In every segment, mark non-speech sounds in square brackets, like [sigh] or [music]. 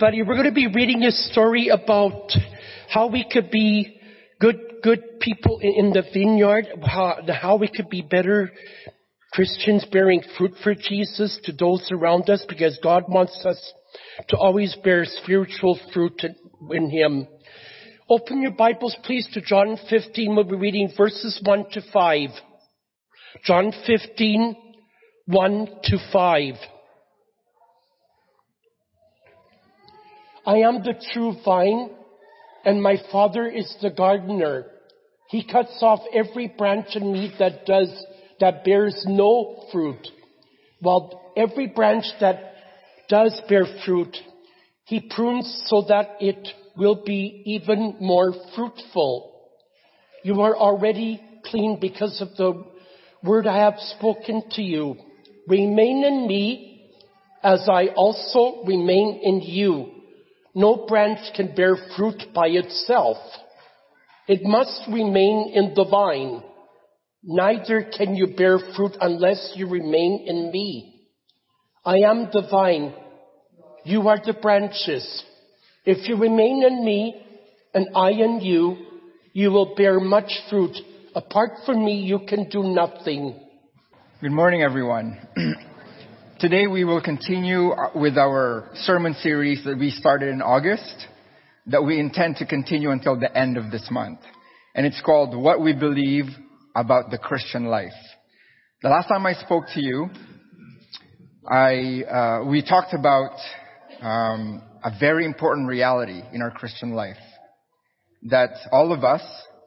Buddy, we're going to be reading a story about how we could be good, good people in the vineyard, how, how we could be better Christians bearing fruit for Jesus to those around us because God wants us to always bear spiritual fruit in Him. Open your Bibles please to John 15. We'll be reading verses 1 to 5. John 15, 1 to 5. I am the true vine, and my Father is the gardener. He cuts off every branch in me that does, that bears no fruit, while every branch that does bear fruit, he prunes so that it will be even more fruitful. You are already clean because of the word I have spoken to you. Remain in me as I also remain in you. No branch can bear fruit by itself. It must remain in the vine. Neither can you bear fruit unless you remain in me. I am the vine. You are the branches. If you remain in me and I in you, you will bear much fruit. Apart from me, you can do nothing. Good morning, everyone. [clears throat] Today we will continue with our sermon series that we started in August that we intend to continue until the end of this month. And it's called What We Believe About the Christian Life. The last time I spoke to you, I, uh, we talked about um, a very important reality in our Christian life that all of us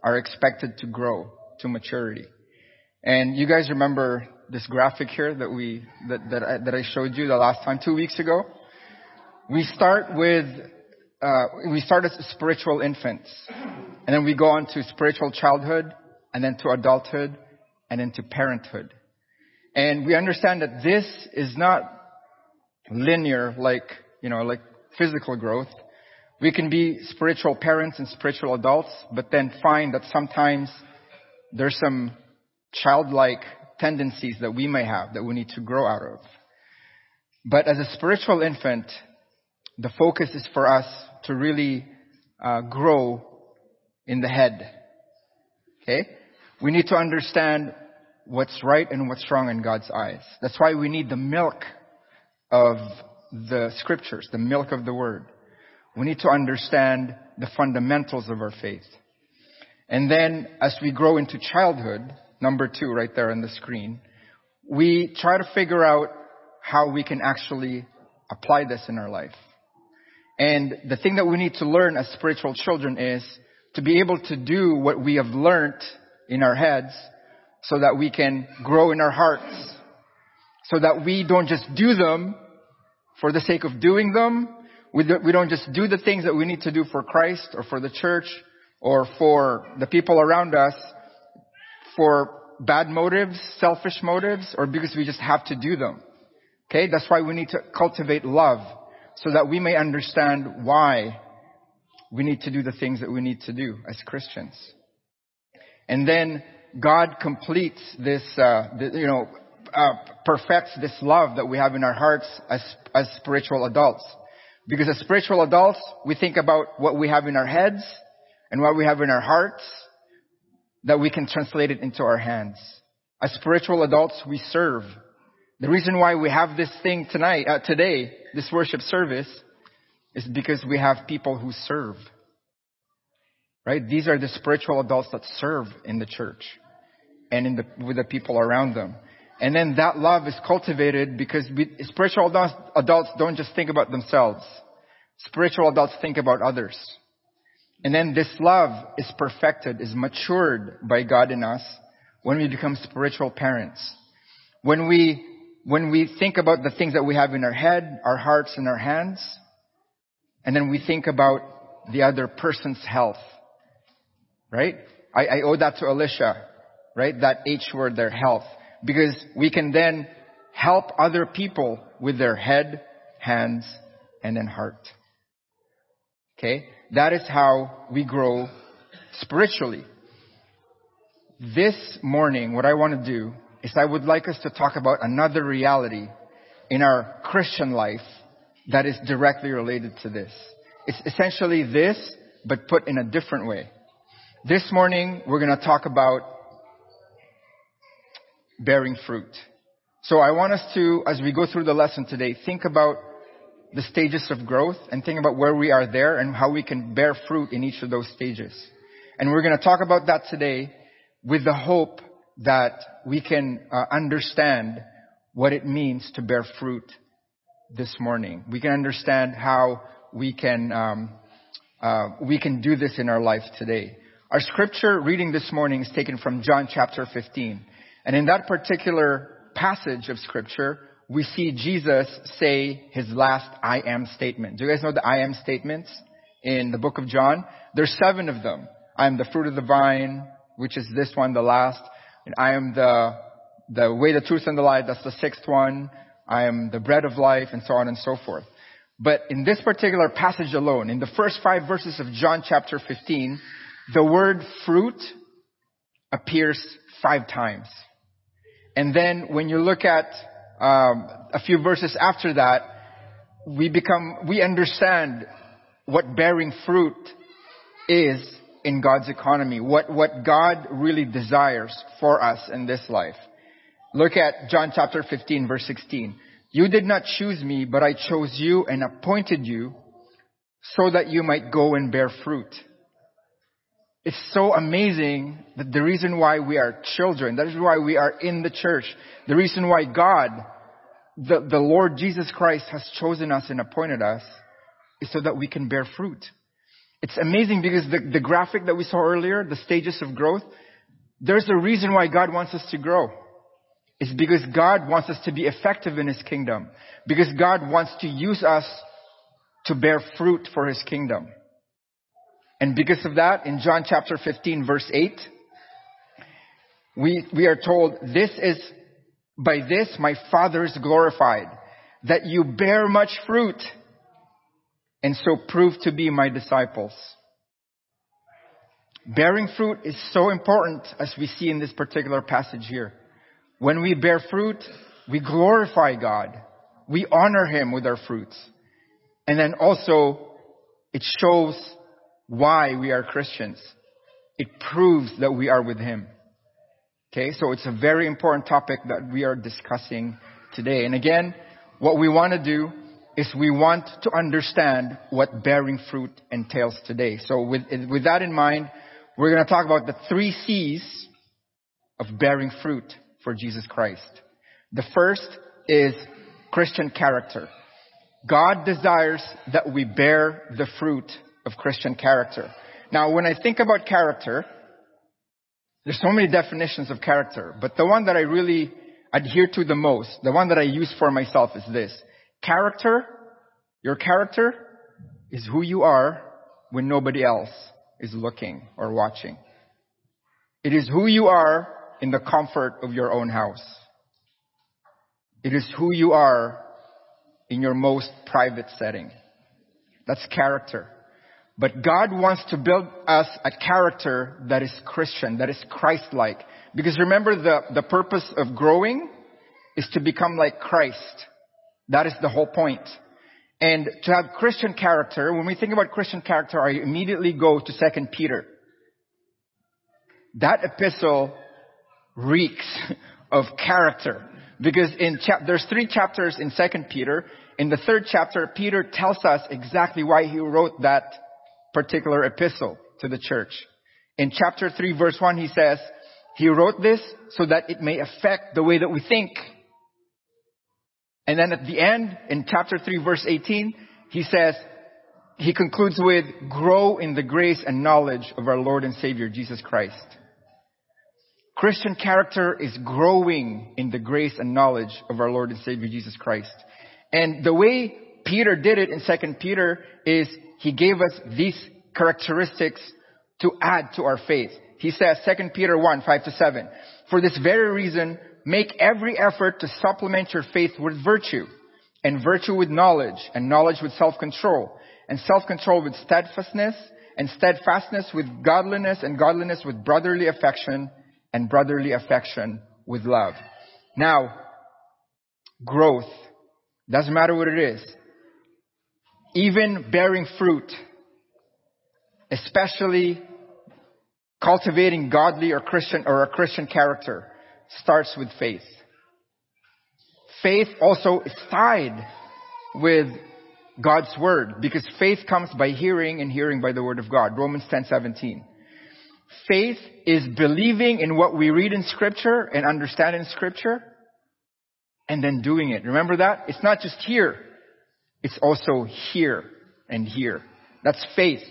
are expected to grow to maturity. And you guys remember this graphic here that we that that I, that I showed you the last time two weeks ago. We start with uh, we start as spiritual infants, and then we go on to spiritual childhood, and then to adulthood, and then to parenthood. And we understand that this is not linear like you know like physical growth. We can be spiritual parents and spiritual adults, but then find that sometimes there's some childlike tendencies that we may have that we need to grow out of. But as a spiritual infant, the focus is for us to really uh, grow in the head. Okay? We need to understand what's right and what's wrong in God's eyes. That's why we need the milk of the scriptures, the milk of the word. We need to understand the fundamentals of our faith. And then as we grow into childhood, number two right there on the screen, we try to figure out how we can actually apply this in our life. And the thing that we need to learn as spiritual children is to be able to do what we have learned in our heads so that we can grow in our hearts. So that we don't just do them for the sake of doing them. We don't just do the things that we need to do for Christ or for the church or for the people around us for bad motives, selfish motives, or because we just have to do them. Okay? That's why we need to cultivate love so that we may understand why we need to do the things that we need to do as Christians. And then God completes this, uh, the, you know, uh, perfects this love that we have in our hearts as, as spiritual adults. Because as spiritual adults, we think about what we have in our heads and what we have in our hearts that we can translate it into our hands. As spiritual adults, we serve. The reason why we have this thing tonight, uh, today, this worship service, is because we have people who serve. Right? These are the spiritual adults that serve in the church and in the, with the people around them. And then that love is cultivated because we, spiritual adults, adults don't just think about themselves. Spiritual adults think about others. And then this love is perfected, is matured by God in us when we become spiritual parents. When we, when we think about the things that we have in our head, our hearts, and our hands, and then we think about the other person's health. Right? I, I owe that to Alicia. Right? That H word, their health. Because we can then help other people with their head, hands, and then heart. Okay? That is how we grow spiritually. This morning, what I want to do is I would like us to talk about another reality in our Christian life that is directly related to this. It's essentially this, but put in a different way. This morning, we're going to talk about bearing fruit. So I want us to, as we go through the lesson today, think about the stages of growth and think about where we are there and how we can bear fruit in each of those stages. And we're going to talk about that today with the hope that we can uh, understand what it means to bear fruit this morning. We can understand how we can um, uh, we can do this in our life today. Our scripture reading this morning is taken from John chapter 15, and in that particular passage of scripture, we see Jesus say his last I am statement. Do you guys know the I am statements in the book of John? There's seven of them. I am the fruit of the vine, which is this one, the last. And I am the, the way, the truth, and the light. That's the sixth one. I am the bread of life, and so on and so forth. But in this particular passage alone, in the first five verses of John chapter 15, the word fruit appears five times. And then when you look at um, a few verses after that, we become, we understand what bearing fruit is in God's economy, what, what God really desires for us in this life. Look at John chapter 15 verse 16. You did not choose me, but I chose you and appointed you so that you might go and bear fruit. It's so amazing that the reason why we are children, that is why we are in the church, the reason why God, the, the Lord Jesus Christ has chosen us and appointed us is so that we can bear fruit. It's amazing because the, the graphic that we saw earlier, the stages of growth, there's a reason why God wants us to grow. It's because God wants us to be effective in His kingdom. Because God wants to use us to bear fruit for His kingdom. And because of that, in John chapter 15 verse 8, we, we are told, this is, by this my Father is glorified, that you bear much fruit and so prove to be my disciples. Bearing fruit is so important as we see in this particular passage here. When we bear fruit, we glorify God. We honor Him with our fruits. And then also, it shows why we are Christians. It proves that we are with Him. Okay, so it's a very important topic that we are discussing today. And again, what we want to do is we want to understand what bearing fruit entails today. So with, with that in mind, we're going to talk about the three C's of bearing fruit for Jesus Christ. The first is Christian character. God desires that we bear the fruit of Christian character. Now, when I think about character, there's so many definitions of character, but the one that I really adhere to the most, the one that I use for myself is this. Character, your character is who you are when nobody else is looking or watching. It is who you are in the comfort of your own house. It is who you are in your most private setting. That's character. But God wants to build us a character that is Christian, that is Christ-like. Because remember the, the purpose of growing is to become like Christ. That is the whole point. And to have Christian character, when we think about Christian character, I immediately go to 2 Peter. That epistle reeks [laughs] of character. Because in chap- there's three chapters in 2 Peter. In the third chapter, Peter tells us exactly why he wrote that particular epistle to the church. In chapter 3 verse 1 he says, he wrote this so that it may affect the way that we think and then at the end, in chapter 3 verse 18, he says, he concludes with, grow in the grace and knowledge of our Lord and Savior, Jesus Christ. Christian character is growing in the grace and knowledge of our Lord and Savior, Jesus Christ. And the way Peter did it in 2 Peter is he gave us these characteristics to add to our faith. He says, 2 Peter 1, 5 to 7, for this very reason, make every effort to supplement your faith with virtue, and virtue with knowledge, and knowledge with self-control, and self-control with steadfastness, and steadfastness with godliness, and godliness with brotherly affection, and brotherly affection with love. Now, growth, doesn't matter what it is. Even bearing fruit, especially cultivating godly or Christian or a Christian character, starts with faith. Faith also is tied with God's word because faith comes by hearing and hearing by the word of God. Romans 10:17. Faith is believing in what we read in scripture and understand in scripture and then doing it. Remember that? It's not just here. It's also here and here. That's faith.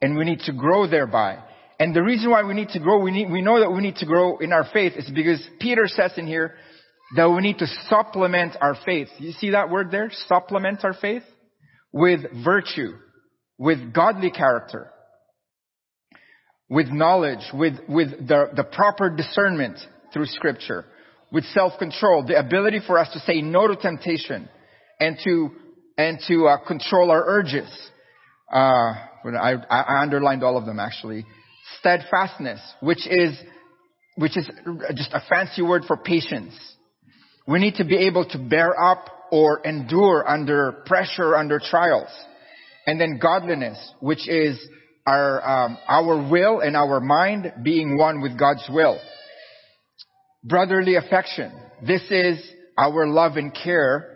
And we need to grow thereby. And the reason why we need to grow, we need, we know that we need to grow in our faith is because Peter says in here that we need to supplement our faith. You see that word there? Supplement our faith with virtue, with godly character, with knowledge, with, with the, the proper discernment through scripture, with self-control, the ability for us to say no to temptation and to, and to uh, control our urges. Uh, I, I underlined all of them actually. Steadfastness, which is, which is just a fancy word for patience. We need to be able to bear up or endure under pressure, under trials. And then godliness, which is our, um, our will and our mind being one with God's will. Brotherly affection. This is our love and care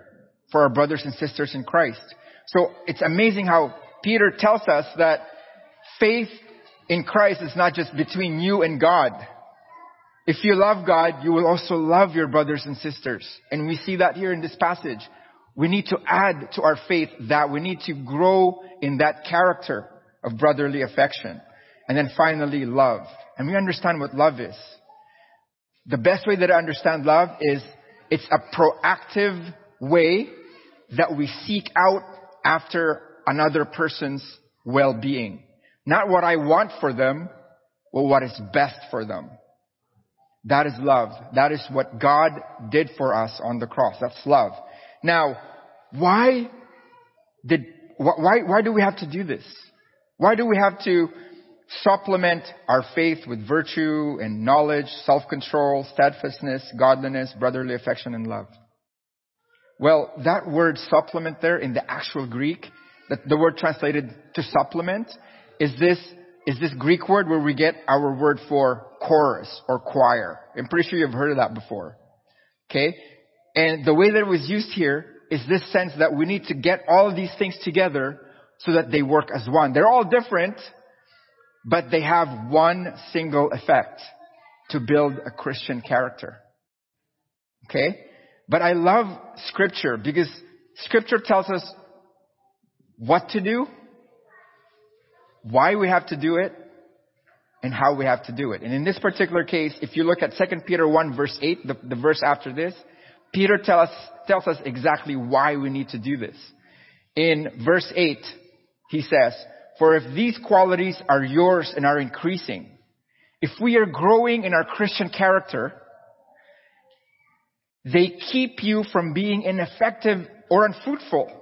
for our brothers and sisters in Christ. So it's amazing how Peter tells us that faith in Christ is not just between you and God. If you love God, you will also love your brothers and sisters. And we see that here in this passage. We need to add to our faith that we need to grow in that character of brotherly affection. And then finally, love. And we understand what love is. The best way that I understand love is it's a proactive way that we seek out after another person's well-being. Not what I want for them, but what is best for them. That is love. That is what God did for us on the cross. That's love. Now, why did, why, why do we have to do this? Why do we have to supplement our faith with virtue and knowledge, self-control, steadfastness, godliness, brotherly affection, and love? Well, that word supplement there in the actual Greek, that the word translated to supplement, is this, is this Greek word where we get our word for chorus or choir. I'm pretty sure you've heard of that before. Okay? And the way that it was used here is this sense that we need to get all of these things together so that they work as one. They're all different, but they have one single effect to build a Christian character. Okay? But I love scripture because scripture tells us what to do, why we have to do it, and how we have to do it. And in this particular case, if you look at 2 Peter 1 verse 8, the, the verse after this, Peter tell us, tells us exactly why we need to do this. In verse 8, he says, For if these qualities are yours and are increasing, if we are growing in our Christian character, they keep you from being ineffective or unfruitful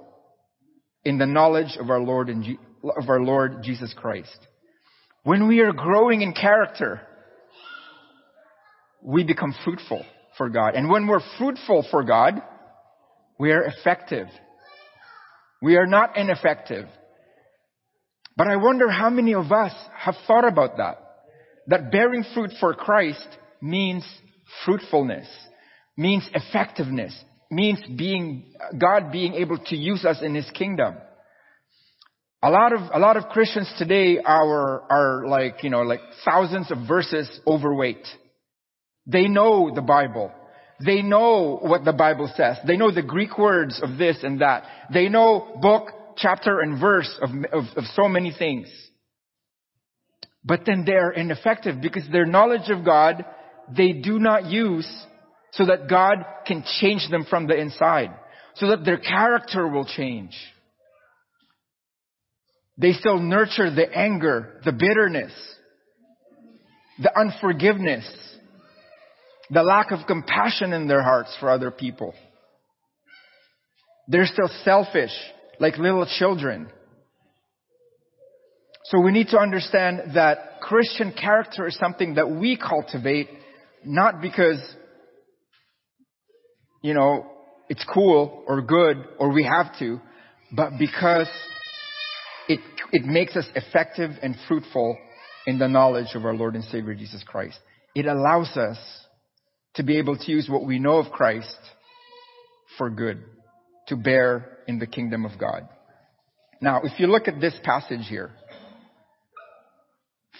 in the knowledge of our Lord and of our Lord Jesus Christ. When we are growing in character, we become fruitful for God. And when we're fruitful for God, we are effective. We are not ineffective. But I wonder how many of us have thought about that. That bearing fruit for Christ means fruitfulness, means effectiveness, means being, God being able to use us in His kingdom. A lot of, a lot of Christians today are, are like, you know, like thousands of verses overweight. They know the Bible. They know what the Bible says. They know the Greek words of this and that. They know book, chapter, and verse of, of, of so many things. But then they're ineffective because their knowledge of God, they do not use so that God can change them from the inside. So that their character will change. They still nurture the anger, the bitterness, the unforgiveness, the lack of compassion in their hearts for other people. They're still selfish, like little children. So we need to understand that Christian character is something that we cultivate, not because, you know, it's cool or good or we have to, but because it, it makes us effective and fruitful in the knowledge of our Lord and Savior Jesus Christ. It allows us to be able to use what we know of Christ for good, to bear in the kingdom of God. Now, if you look at this passage here,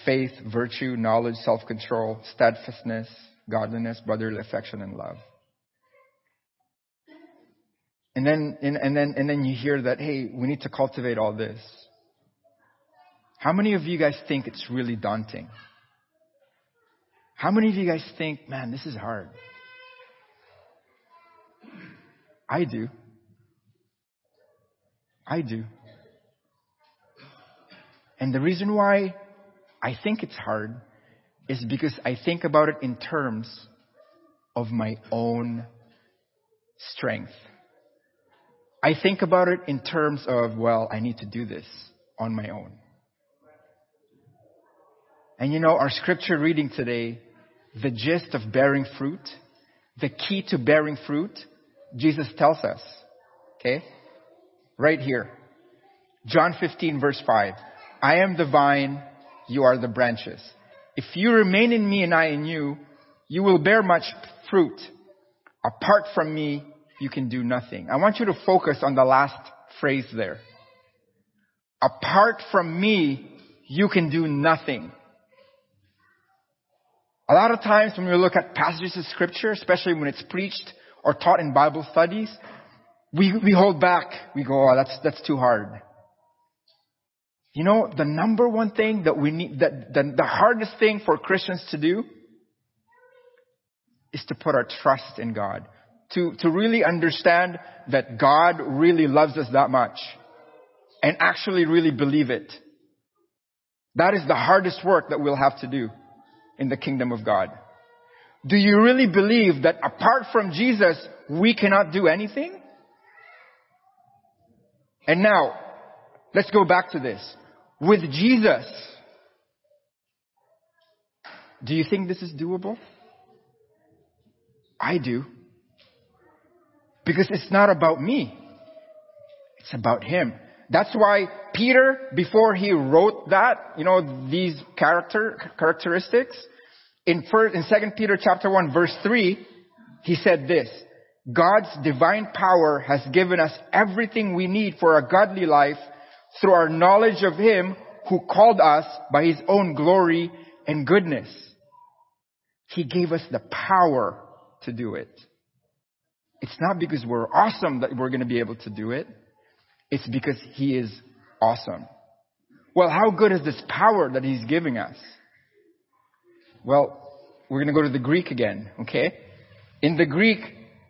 faith, virtue, knowledge, self-control, steadfastness, godliness, brotherly affection, and love. And then, and, and then, and then you hear that, hey, we need to cultivate all this. How many of you guys think it's really daunting? How many of you guys think, man, this is hard? I do. I do. And the reason why I think it's hard is because I think about it in terms of my own strength. I think about it in terms of, well, I need to do this on my own. And you know, our scripture reading today, the gist of bearing fruit, the key to bearing fruit, Jesus tells us. Okay? Right here. John 15 verse 5. I am the vine, you are the branches. If you remain in me and I in you, you will bear much fruit. Apart from me, you can do nothing. I want you to focus on the last phrase there. Apart from me, you can do nothing. A lot of times when we look at passages of scripture, especially when it's preached or taught in Bible studies, we, we hold back. We go, oh, that's, that's too hard. You know, the number one thing that we need, that the, the hardest thing for Christians to do is to put our trust in God. To, to really understand that God really loves us that much. And actually really believe it. That is the hardest work that we'll have to do in the kingdom of God? Do you really believe that apart from Jesus, we cannot do anything? And now, let's go back to this. With Jesus, do you think this is doable? I do. Because it's not about me. It's about Him. That's why Peter, before he wrote that, you know, these character, characteristics, in first, in 2 Peter chapter 1 verse 3, he said this, God's divine power has given us everything we need for a godly life through our knowledge of Him who called us by His own glory and goodness. He gave us the power to do it. It's not because we're awesome that we're going to be able to do it. It's because He is awesome. Well, how good is this power that He's giving us? Well, we're going to go to the Greek again, okay? In the Greek,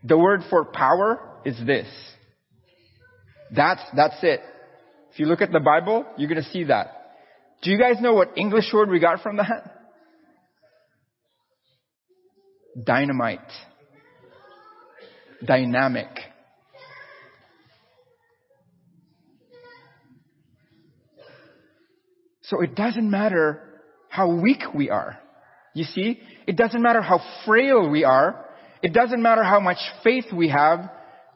the word for power is this. That's, that's it. If you look at the Bible, you're going to see that. Do you guys know what English word we got from that? Dynamite. Dynamic. So it doesn't matter how weak we are. You see, it doesn't matter how frail we are. It doesn't matter how much faith we have.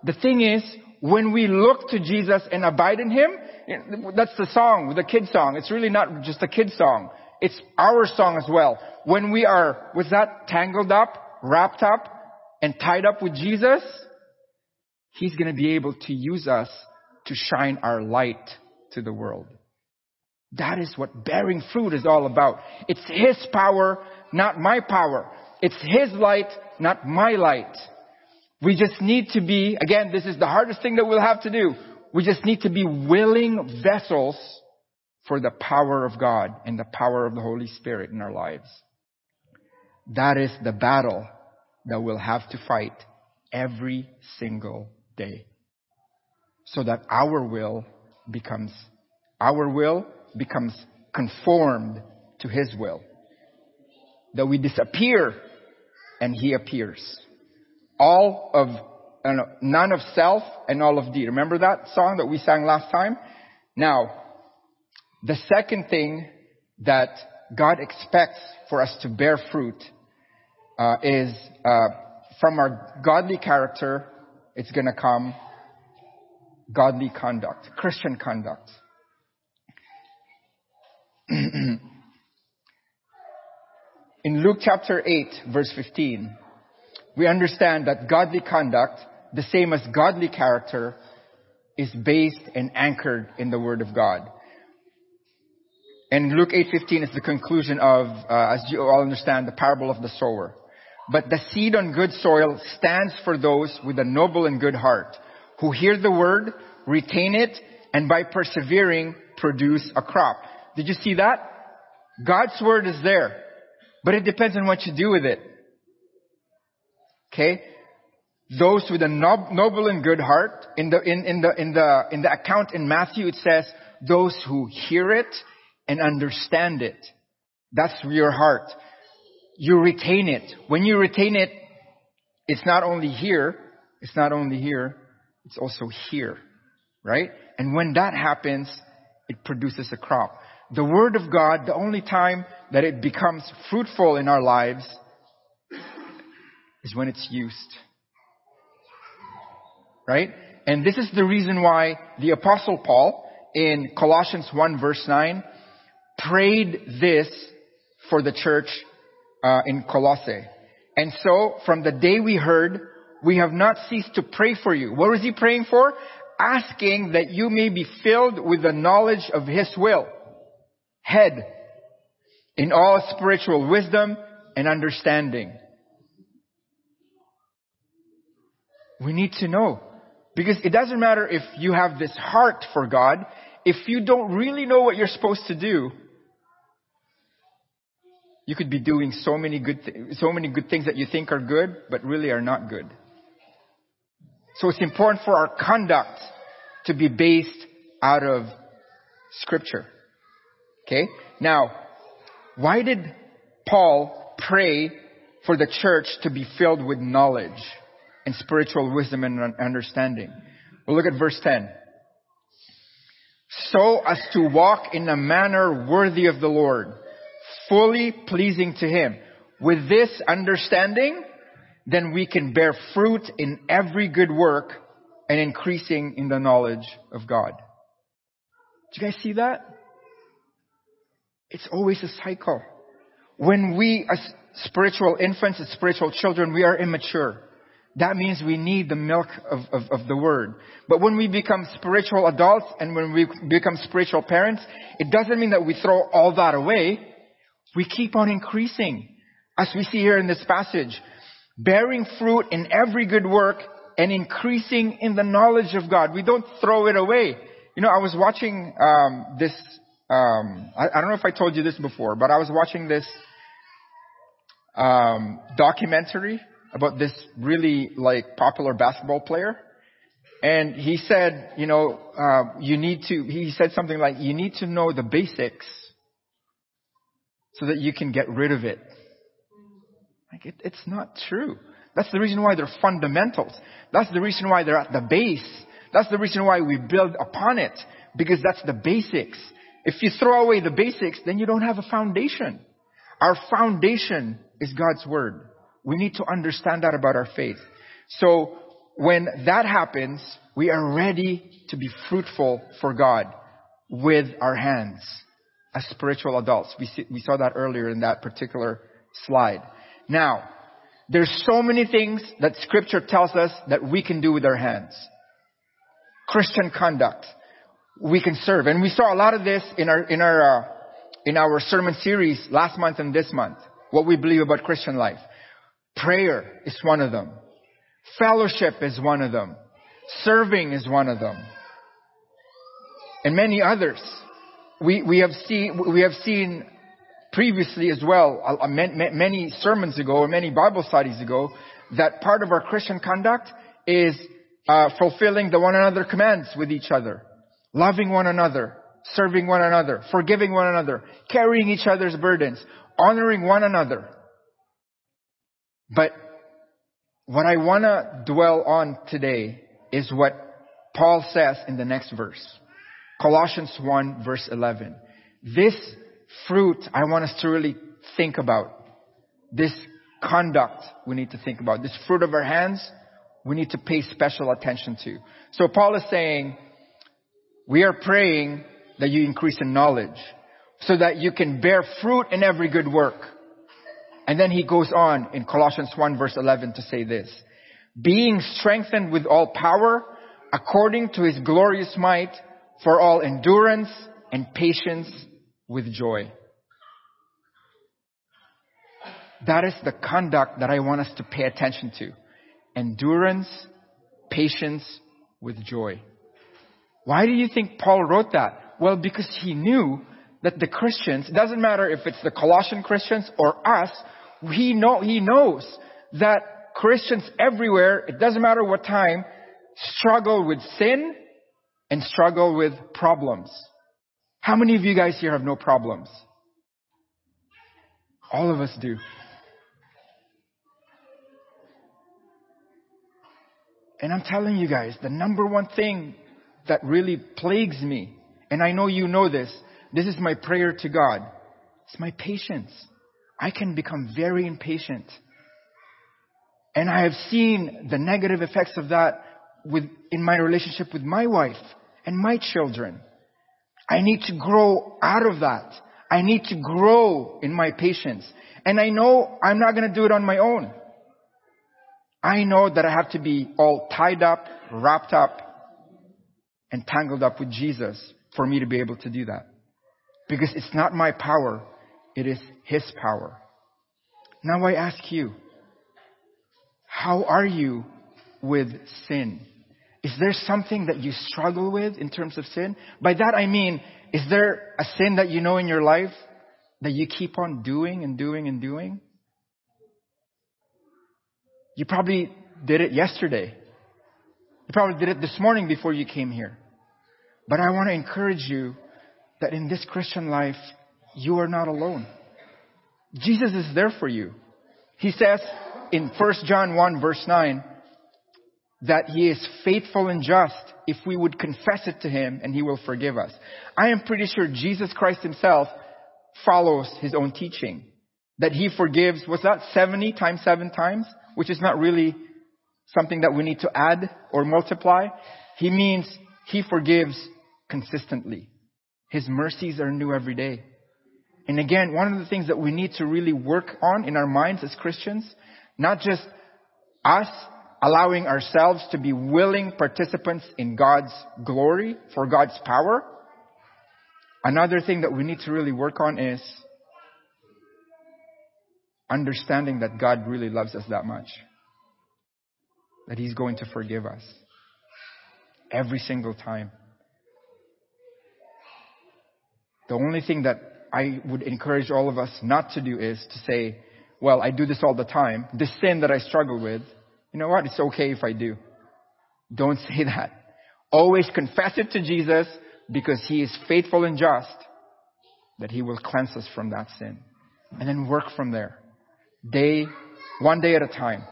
The thing is, when we look to Jesus and abide in Him, that's the song, the kid song. It's really not just a kid song. It's our song as well. When we are, was that tangled up, wrapped up, and tied up with Jesus, He's gonna be able to use us to shine our light to the world. That is what bearing fruit is all about. It's His power, not my power. It's His light, not my light. We just need to be, again, this is the hardest thing that we'll have to do. We just need to be willing vessels for the power of God and the power of the Holy Spirit in our lives. That is the battle that we'll have to fight every single day. So that our will becomes, our will becomes conformed to His will. That we disappear and He appears. All of, none of self and all of deed. Remember that song that we sang last time? Now, the second thing that God expects for us to bear fruit uh, is uh, from our godly character, it's going to come godly conduct, Christian conduct. [clears throat] In Luke chapter 8, verse 15, we understand that godly conduct, the same as godly character, is based and anchored in the Word of God. And Luke 8:15 is the conclusion of, uh, as you all understand, the parable of the sower. But the seed on good soil stands for those with a noble and good heart, who hear the word, retain it, and by persevering produce a crop. Did you see that? God's word is there, but it depends on what you do with it. Okay? Those with a noble and good heart, in the, in, in the, in the, in the account in Matthew it says, those who hear it and understand it. That's your heart. You retain it. When you retain it, it's not only here, it's not only here, it's also here. Right? And when that happens, it produces a crop. The Word of God, the only time that it becomes fruitful in our lives is when it's used. Right? And this is the reason why the apostle Paul in Colossians 1 verse 9 prayed this for the church uh, in Colossae. And so, from the day we heard, we have not ceased to pray for you. What was he praying for? Asking that you may be filled with the knowledge of his will. Head. In all spiritual wisdom and understanding. We need to know. Because it doesn't matter if you have this heart for God, if you don't really know what you're supposed to do, you could be doing so many good, th- so many good things that you think are good, but really are not good. So it's important for our conduct to be based out of scripture. Okay? Now, why did Paul pray for the church to be filled with knowledge and spiritual wisdom and understanding? We'll look at verse 10. So as to walk in a manner worthy of the Lord, fully pleasing to Him. With this understanding, then we can bear fruit in every good work and increasing in the knowledge of God. Do you guys see that? It's always a cycle. When we, as spiritual infants and spiritual children, we are immature. That means we need the milk of, of, of, the word. But when we become spiritual adults and when we become spiritual parents, it doesn't mean that we throw all that away. We keep on increasing. As we see here in this passage, bearing fruit in every good work and increasing in the knowledge of God. We don't throw it away. You know, I was watching um, this. Um, I, I, don't know if I told you this before, but I was watching this um, documentary about this really like popular basketball player, and he said, you know, uh, you need to. He said something like, you need to know the basics so that you can get rid of it. Like it, it's not true. That's the reason why they're fundamentals. That's the reason why they're at the base. That's the reason why we build upon it. Because that's the basics. If you throw away the basics, then you don't have a foundation. Our foundation is God's Word. We need to understand that about our faith. So when that happens, we are ready to be fruitful for God with our hands as spiritual adults. We, see, we saw that earlier in that particular slide. Now, there's so many things that scripture tells us that we can do with our hands. Christian conduct. We can serve. And we saw a lot of this in our, in our, uh, in our sermon series last month and this month. What we believe about Christian life. Prayer is one of them. Fellowship is one of them. Serving is one of them. And many others we, we have seen, we have seen previously as well, many sermons ago or many Bible studies ago, that part of our Christian conduct is uh, fulfilling the one another commands with each other, loving one another, serving one another, forgiving one another, carrying each other's burdens, honoring one another. But what I want to dwell on today is what Paul says in the next verse. Colossians 1 verse 11. This fruit I want us to really think about. This conduct we need to think about. This fruit of our hands, we need to pay special attention to. So Paul is saying, we are praying that you increase in knowledge so that you can bear fruit in every good work. And then he goes on in Colossians 1 verse 11 to say this, being strengthened with all power according to his glorious might for all endurance and patience with joy. That is the conduct that I want us to pay attention to. Endurance, patience with joy. Why do you think Paul wrote that? Well, because he knew that the Christians, it doesn't matter if it's the Colossian Christians or us, he know, he knows that Christians everywhere, it doesn't matter what time, struggle with sin and struggle with problems. How many of you guys here have no problems? All of us do. And I'm telling you guys, the number one thing that really plagues me, and I know you know this, this is my prayer to God. It's my patience. I can become very impatient. And I have seen the negative effects of that with, in my relationship with my wife and my children. I need to grow out of that. I need to grow in my patience. And I know I'm not going to do it on my own. I know that I have to be all tied up, wrapped up, and tangled up with Jesus for me to be able to do that. Because it's not my power, it is His power. Now I ask you, how are you with sin? Is there something that you struggle with in terms of sin? By that I mean, is there a sin that you know in your life that you keep on doing and doing and doing? You probably did it yesterday. You probably did it this morning before you came here. But I want to encourage you that in this Christian life, you are not alone. Jesus is there for you. He says in 1 John 1 verse 9 that he is faithful and just if we would confess it to him and he will forgive us. I am pretty sure Jesus Christ himself follows his own teaching. That he forgives, was that 70 times 7 times? which is not really something that we need to add or multiply. He means He forgives consistently. His mercies are new every day. And again, one of the things that we need to really work on in our minds as Christians, not just us allowing ourselves to be willing participants in God's glory for God's power. Another thing that we need to really work on is understanding that God really loves us that much. That He's going to forgive us every single time. The only thing that I would encourage all of us not to do is to say, well, I do this all the time. This sin that I struggle with, you know what? It's okay if I do. Don't [laughs] say that. Always confess it to Jesus because He is faithful and just that He will cleanse us from that sin. And then work from there day, one day at a time.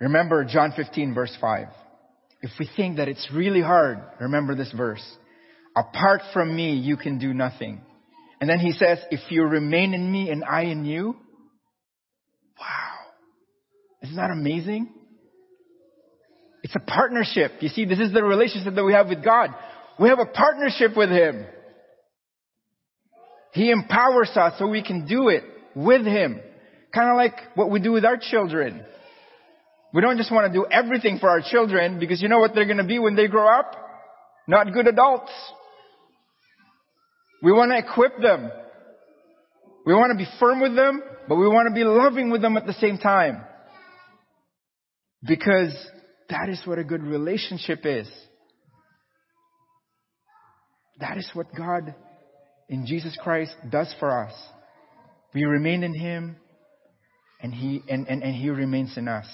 Remember John 15 verse 5. If we think that it's really hard, remember this verse. Apart from me, you can do nothing. And then he says, if you remain in me and I in you. Isn't that amazing? It's a partnership. You see, this is the relationship that we have with God. We have a partnership with Him. He empowers us so we can do it with Him. Kind of like what we do with our children. We don't just want to do everything for our children because you know what they're going to be when they grow up? Not good adults. We want to equip them. We want to be firm with them, but we want to be loving with them at the same time. Because that is what a good relationship is. That is what God in Jesus Christ does for us. We remain in Him and He, and, and, and He remains in us.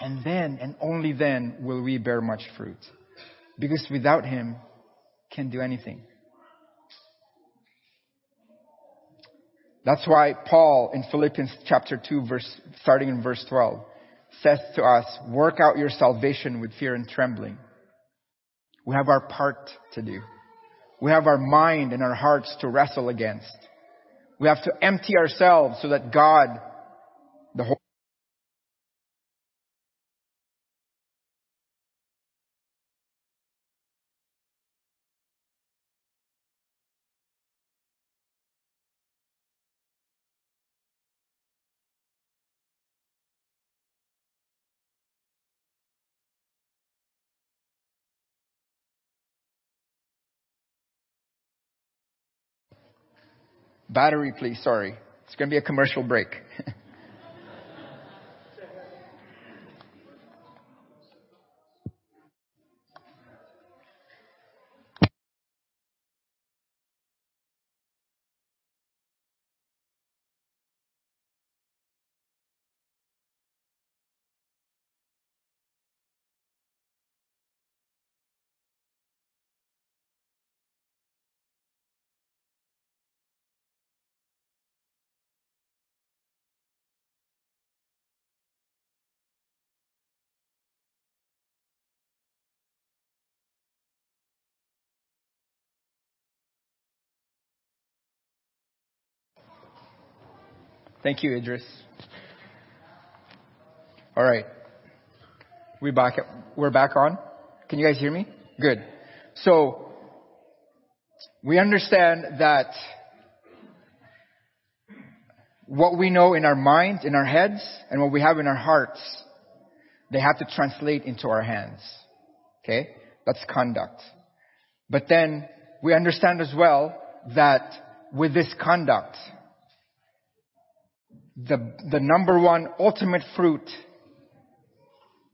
And then, and only then, will we bear much fruit. Because without Him, can't do anything. That's why Paul in Philippians chapter 2 verse, starting in verse 12, says to us, work out your salvation with fear and trembling. We have our part to do. We have our mind and our hearts to wrestle against. We have to empty ourselves so that God, Battery, please. Sorry. It's going to be a commercial break. [laughs] Thank you, Idris. All right. We back, we're back on. Can you guys hear me? Good. So, we understand that what we know in our minds, in our heads, and what we have in our hearts, they have to translate into our hands. Okay? That's conduct. But then, we understand as well that with this conduct, the, the number one ultimate fruit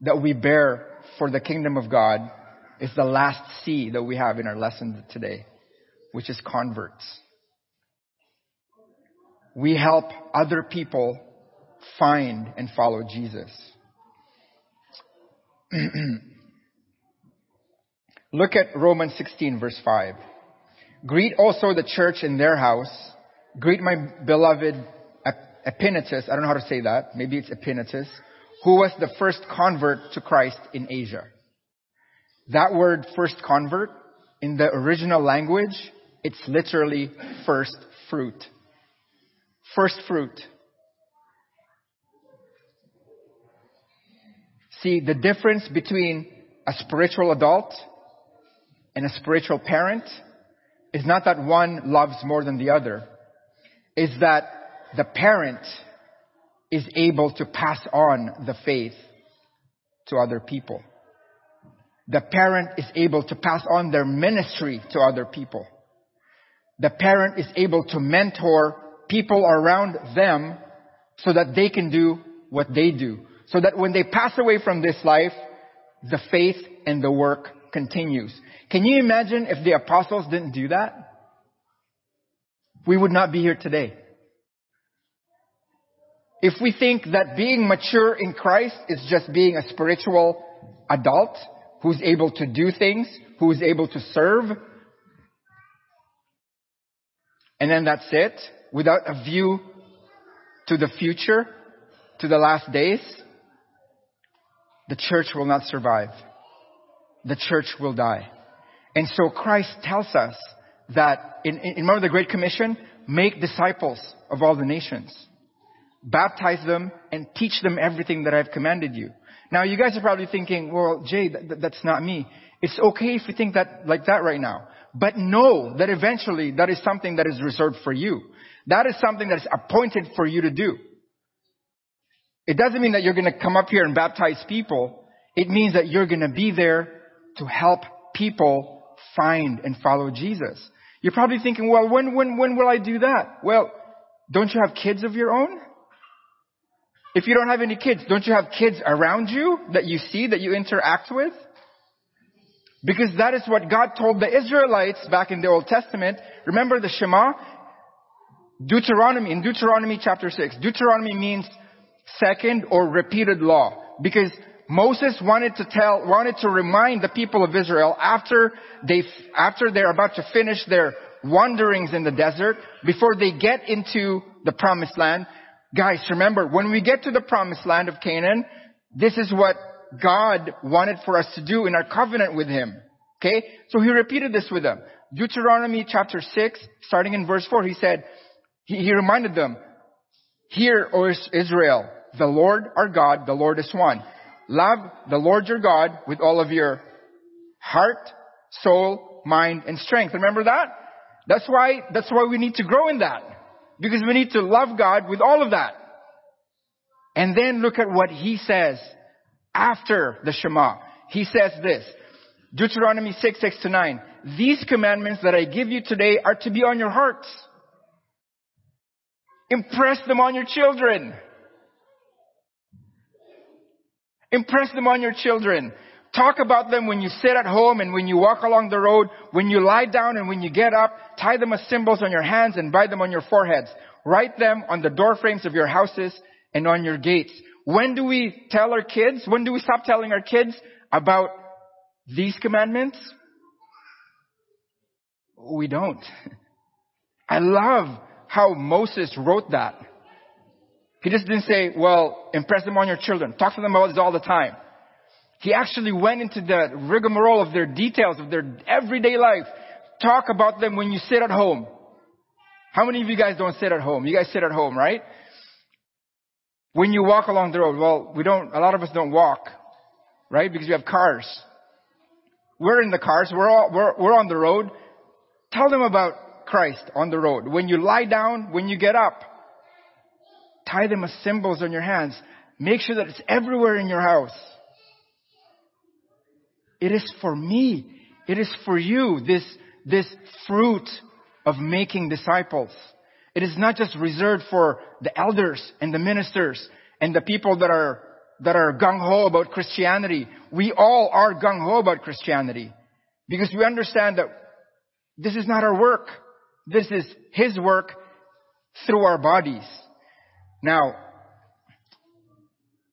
that we bear for the kingdom of God is the last C that we have in our lesson today, which is converts. We help other people find and follow Jesus. [clears throat] Look at Romans 16 verse 5. Greet also the church in their house. Greet my beloved Epenetus, I don't know how to say that, maybe it's Epenetus, who was the first convert to Christ in Asia. That word first convert, in the original language, it's literally first fruit. First fruit. See, the difference between a spiritual adult and a spiritual parent is not that one loves more than the other. Is that the parent is able to pass on the faith to other people. The parent is able to pass on their ministry to other people. The parent is able to mentor people around them so that they can do what they do. So that when they pass away from this life, the faith and the work continues. Can you imagine if the apostles didn't do that? We would not be here today. If we think that being mature in Christ is just being a spiritual adult who's able to do things, who's able to serve, and then that's it, without a view to the future, to the last days, the church will not survive. The church will die. And so Christ tells us that in, in, remember the Great Commission? Make disciples of all the nations baptize them, and teach them everything that I've commanded you. Now you guys are probably thinking, well, Jay, that, that's not me. It's okay if you think that like that right now. But know that eventually that is something that is reserved for you. That is something that is appointed for you to do. It doesn't mean that you're going to come up here and baptize people. It means that you're going to be there to help people find and follow Jesus. You're probably thinking, well, when, when, when will I do that? Well, don't you have kids of your own? If you don't have any kids, don't you have kids around you that you see, that you interact with? Because that is what God told the Israelites back in the Old Testament. Remember the Shema? Deuteronomy, in Deuteronomy chapter 6. Deuteronomy means second or repeated law. Because Moses wanted to tell, wanted to remind the people of Israel after they, after they're about to finish their wanderings in the desert, before they get into the promised land, Guys, remember, when we get to the promised land of Canaan, this is what God wanted for us to do in our covenant with Him. Okay? So He repeated this with them. Deuteronomy chapter 6, starting in verse 4, He said, He, he reminded them, Hear, O Israel, the Lord our God, the Lord is one. Love the Lord your God with all of your heart, soul, mind, and strength. Remember that? That's why, that's why we need to grow in that. Because we need to love God with all of that. And then look at what he says after the Shema. He says this, Deuteronomy 6, 6 to 9. These commandments that I give you today are to be on your hearts. Impress them on your children. Impress them on your children. Talk about them when you sit at home and when you walk along the road, when you lie down and when you get up. Tie them as symbols on your hands and bind them on your foreheads. Write them on the door frames of your houses and on your gates. When do we tell our kids? When do we stop telling our kids about these commandments? We don't. I love how Moses wrote that. He just didn't say, well, impress them on your children. Talk to them about this all the time. He actually went into the rigmarole of their details, of their everyday life. Talk about them when you sit at home. How many of you guys don't sit at home? You guys sit at home, right? When you walk along the road, well, we don't, a lot of us don't walk, right? Because we have cars. We're in the cars, we're all, we're, we're on the road. Tell them about Christ on the road. When you lie down, when you get up, tie them as symbols on your hands. Make sure that it's everywhere in your house. It is for me. It is for you, this, this fruit of making disciples. It is not just reserved for the elders and the ministers and the people that are, that are gung-ho about Christianity. We all are gung-ho about Christianity because we understand that this is not our work. This is His work through our bodies. Now,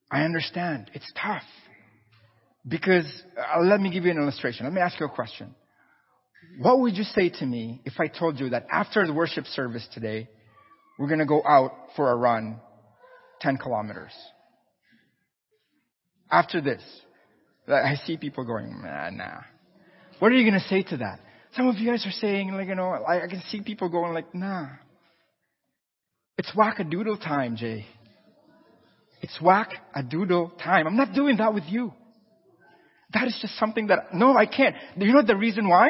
I understand. It's tough. Because, uh, let me give you an illustration. Let me ask you a question. What would you say to me if I told you that after the worship service today, we're going to go out for a run 10 kilometers? After this, I see people going, nah, nah. What are you going to say to that? Some of you guys are saying, like, you know, I, I can see people going like, nah. It's whack-a-doodle time, Jay. It's whack-a-doodle time. I'm not doing that with you. That is just something that, no, I can't. You know the reason why?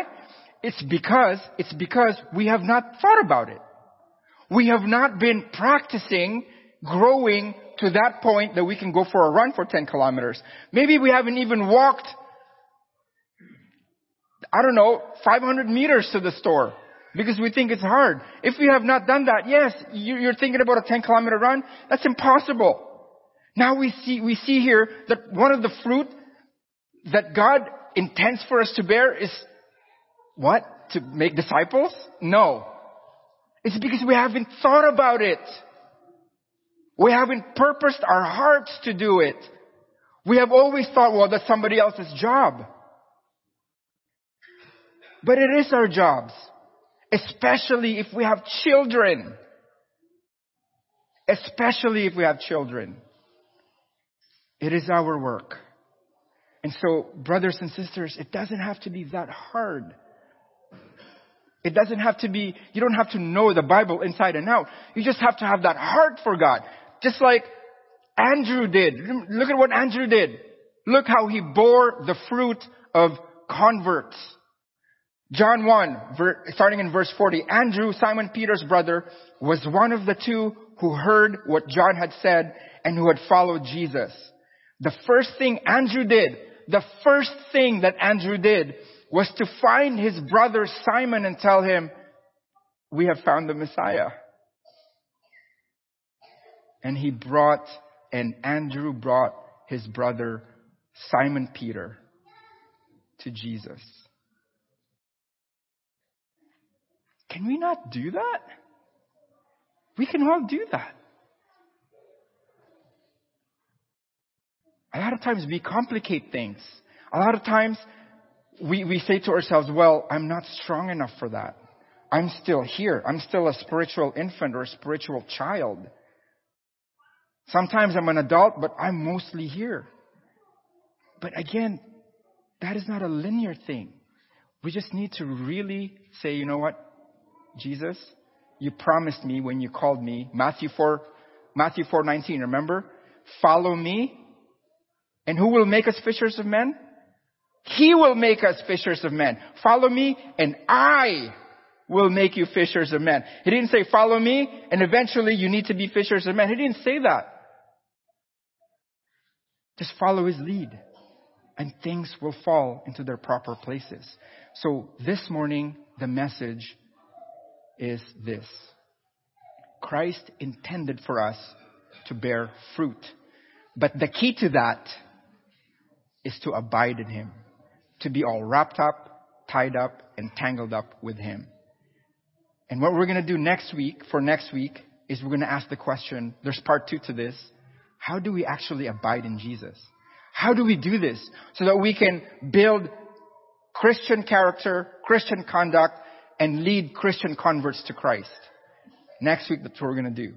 It's because, it's because we have not thought about it. We have not been practicing growing to that point that we can go for a run for 10 kilometers. Maybe we haven't even walked, I don't know, 500 meters to the store because we think it's hard. If we have not done that, yes, you're thinking about a 10 kilometer run. That's impossible. Now we see, we see here that one of the fruit that God intends for us to bear is what? To make disciples? No. It's because we haven't thought about it. We haven't purposed our hearts to do it. We have always thought, well, that's somebody else's job. But it is our jobs. Especially if we have children. Especially if we have children. It is our work. And so, brothers and sisters, it doesn't have to be that hard. It doesn't have to be, you don't have to know the Bible inside and out. You just have to have that heart for God. Just like Andrew did. Look at what Andrew did. Look how he bore the fruit of converts. John 1, starting in verse 40. Andrew, Simon Peter's brother, was one of the two who heard what John had said and who had followed Jesus. The first thing Andrew did the first thing that Andrew did was to find his brother Simon and tell him, we have found the Messiah. And he brought, and Andrew brought his brother Simon Peter to Jesus. Can we not do that? We can all do that. A lot of times we complicate things. A lot of times we, we say to ourselves, well, I'm not strong enough for that. I'm still here. I'm still a spiritual infant or a spiritual child. Sometimes I'm an adult, but I'm mostly here. But again, that is not a linear thing. We just need to really say, you know what? Jesus, you promised me when you called me, Matthew 4, Matthew 4:19, remember? Follow me and who will make us fishers of men? He will make us fishers of men. Follow me and I will make you fishers of men. He didn't say follow me and eventually you need to be fishers of men. He didn't say that. Just follow his lead and things will fall into their proper places. So this morning, the message is this. Christ intended for us to bear fruit. But the key to that is to abide in Him, to be all wrapped up, tied up, and tangled up with Him. And what we're going to do next week, for next week, is we're going to ask the question, there's part two to this. How do we actually abide in Jesus? How do we do this so that we can build Christian character, Christian conduct, and lead Christian converts to Christ? Next week, that's what we're going to do.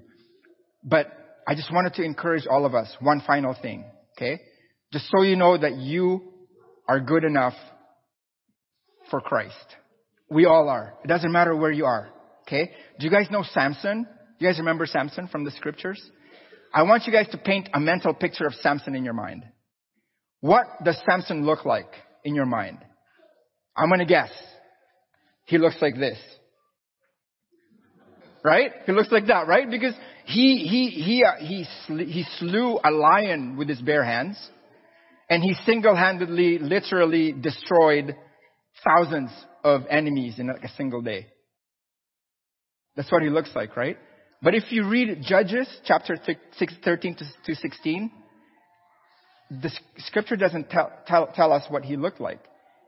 But I just wanted to encourage all of us, one final thing, okay? Just so you know that you are good enough for Christ. We all are. It doesn't matter where you are, okay? Do you guys know Samson? You guys remember Samson from the scriptures? I want you guys to paint a mental picture of Samson in your mind. What does Samson look like in your mind? I'm gonna guess. He looks like this. Right? He looks like that, right? Because he, he, he, uh, he, he slew a lion with his bare hands and he single-handedly, literally destroyed thousands of enemies in a single day. That's what he looks like, right? But if you read Judges chapter 13 to 16, the scripture doesn't tell, tell, tell us what he looked like.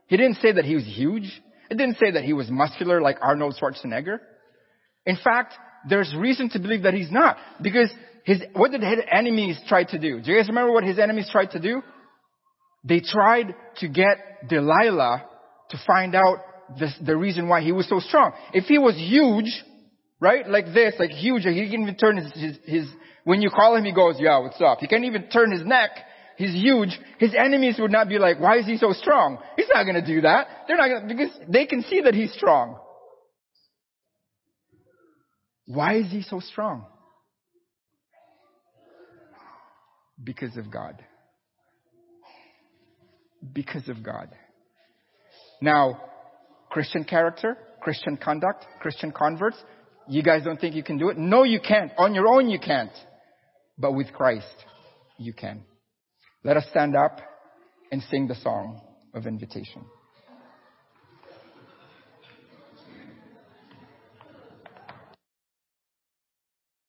He didn't say that he was huge. It didn't say that he was muscular like Arnold Schwarzenegger. In fact, there's reason to believe that he's not. Because his, what did his enemies try to do? Do you guys remember what his enemies tried to do? They tried to get Delilah to find out the, the reason why he was so strong. If he was huge, right, like this, like huge, he can even turn his, his, his, when you call him, he goes, yeah, what's up? He can't even turn his neck. He's huge. His enemies would not be like, why is he so strong? He's not gonna do that. They're not gonna, because they can see that he's strong. Why is he so strong? Because of God. Because of God. Now, Christian character, Christian conduct, Christian converts, you guys don't think you can do it? No, you can't. On your own, you can't. But with Christ, you can. Let us stand up and sing the song of invitation.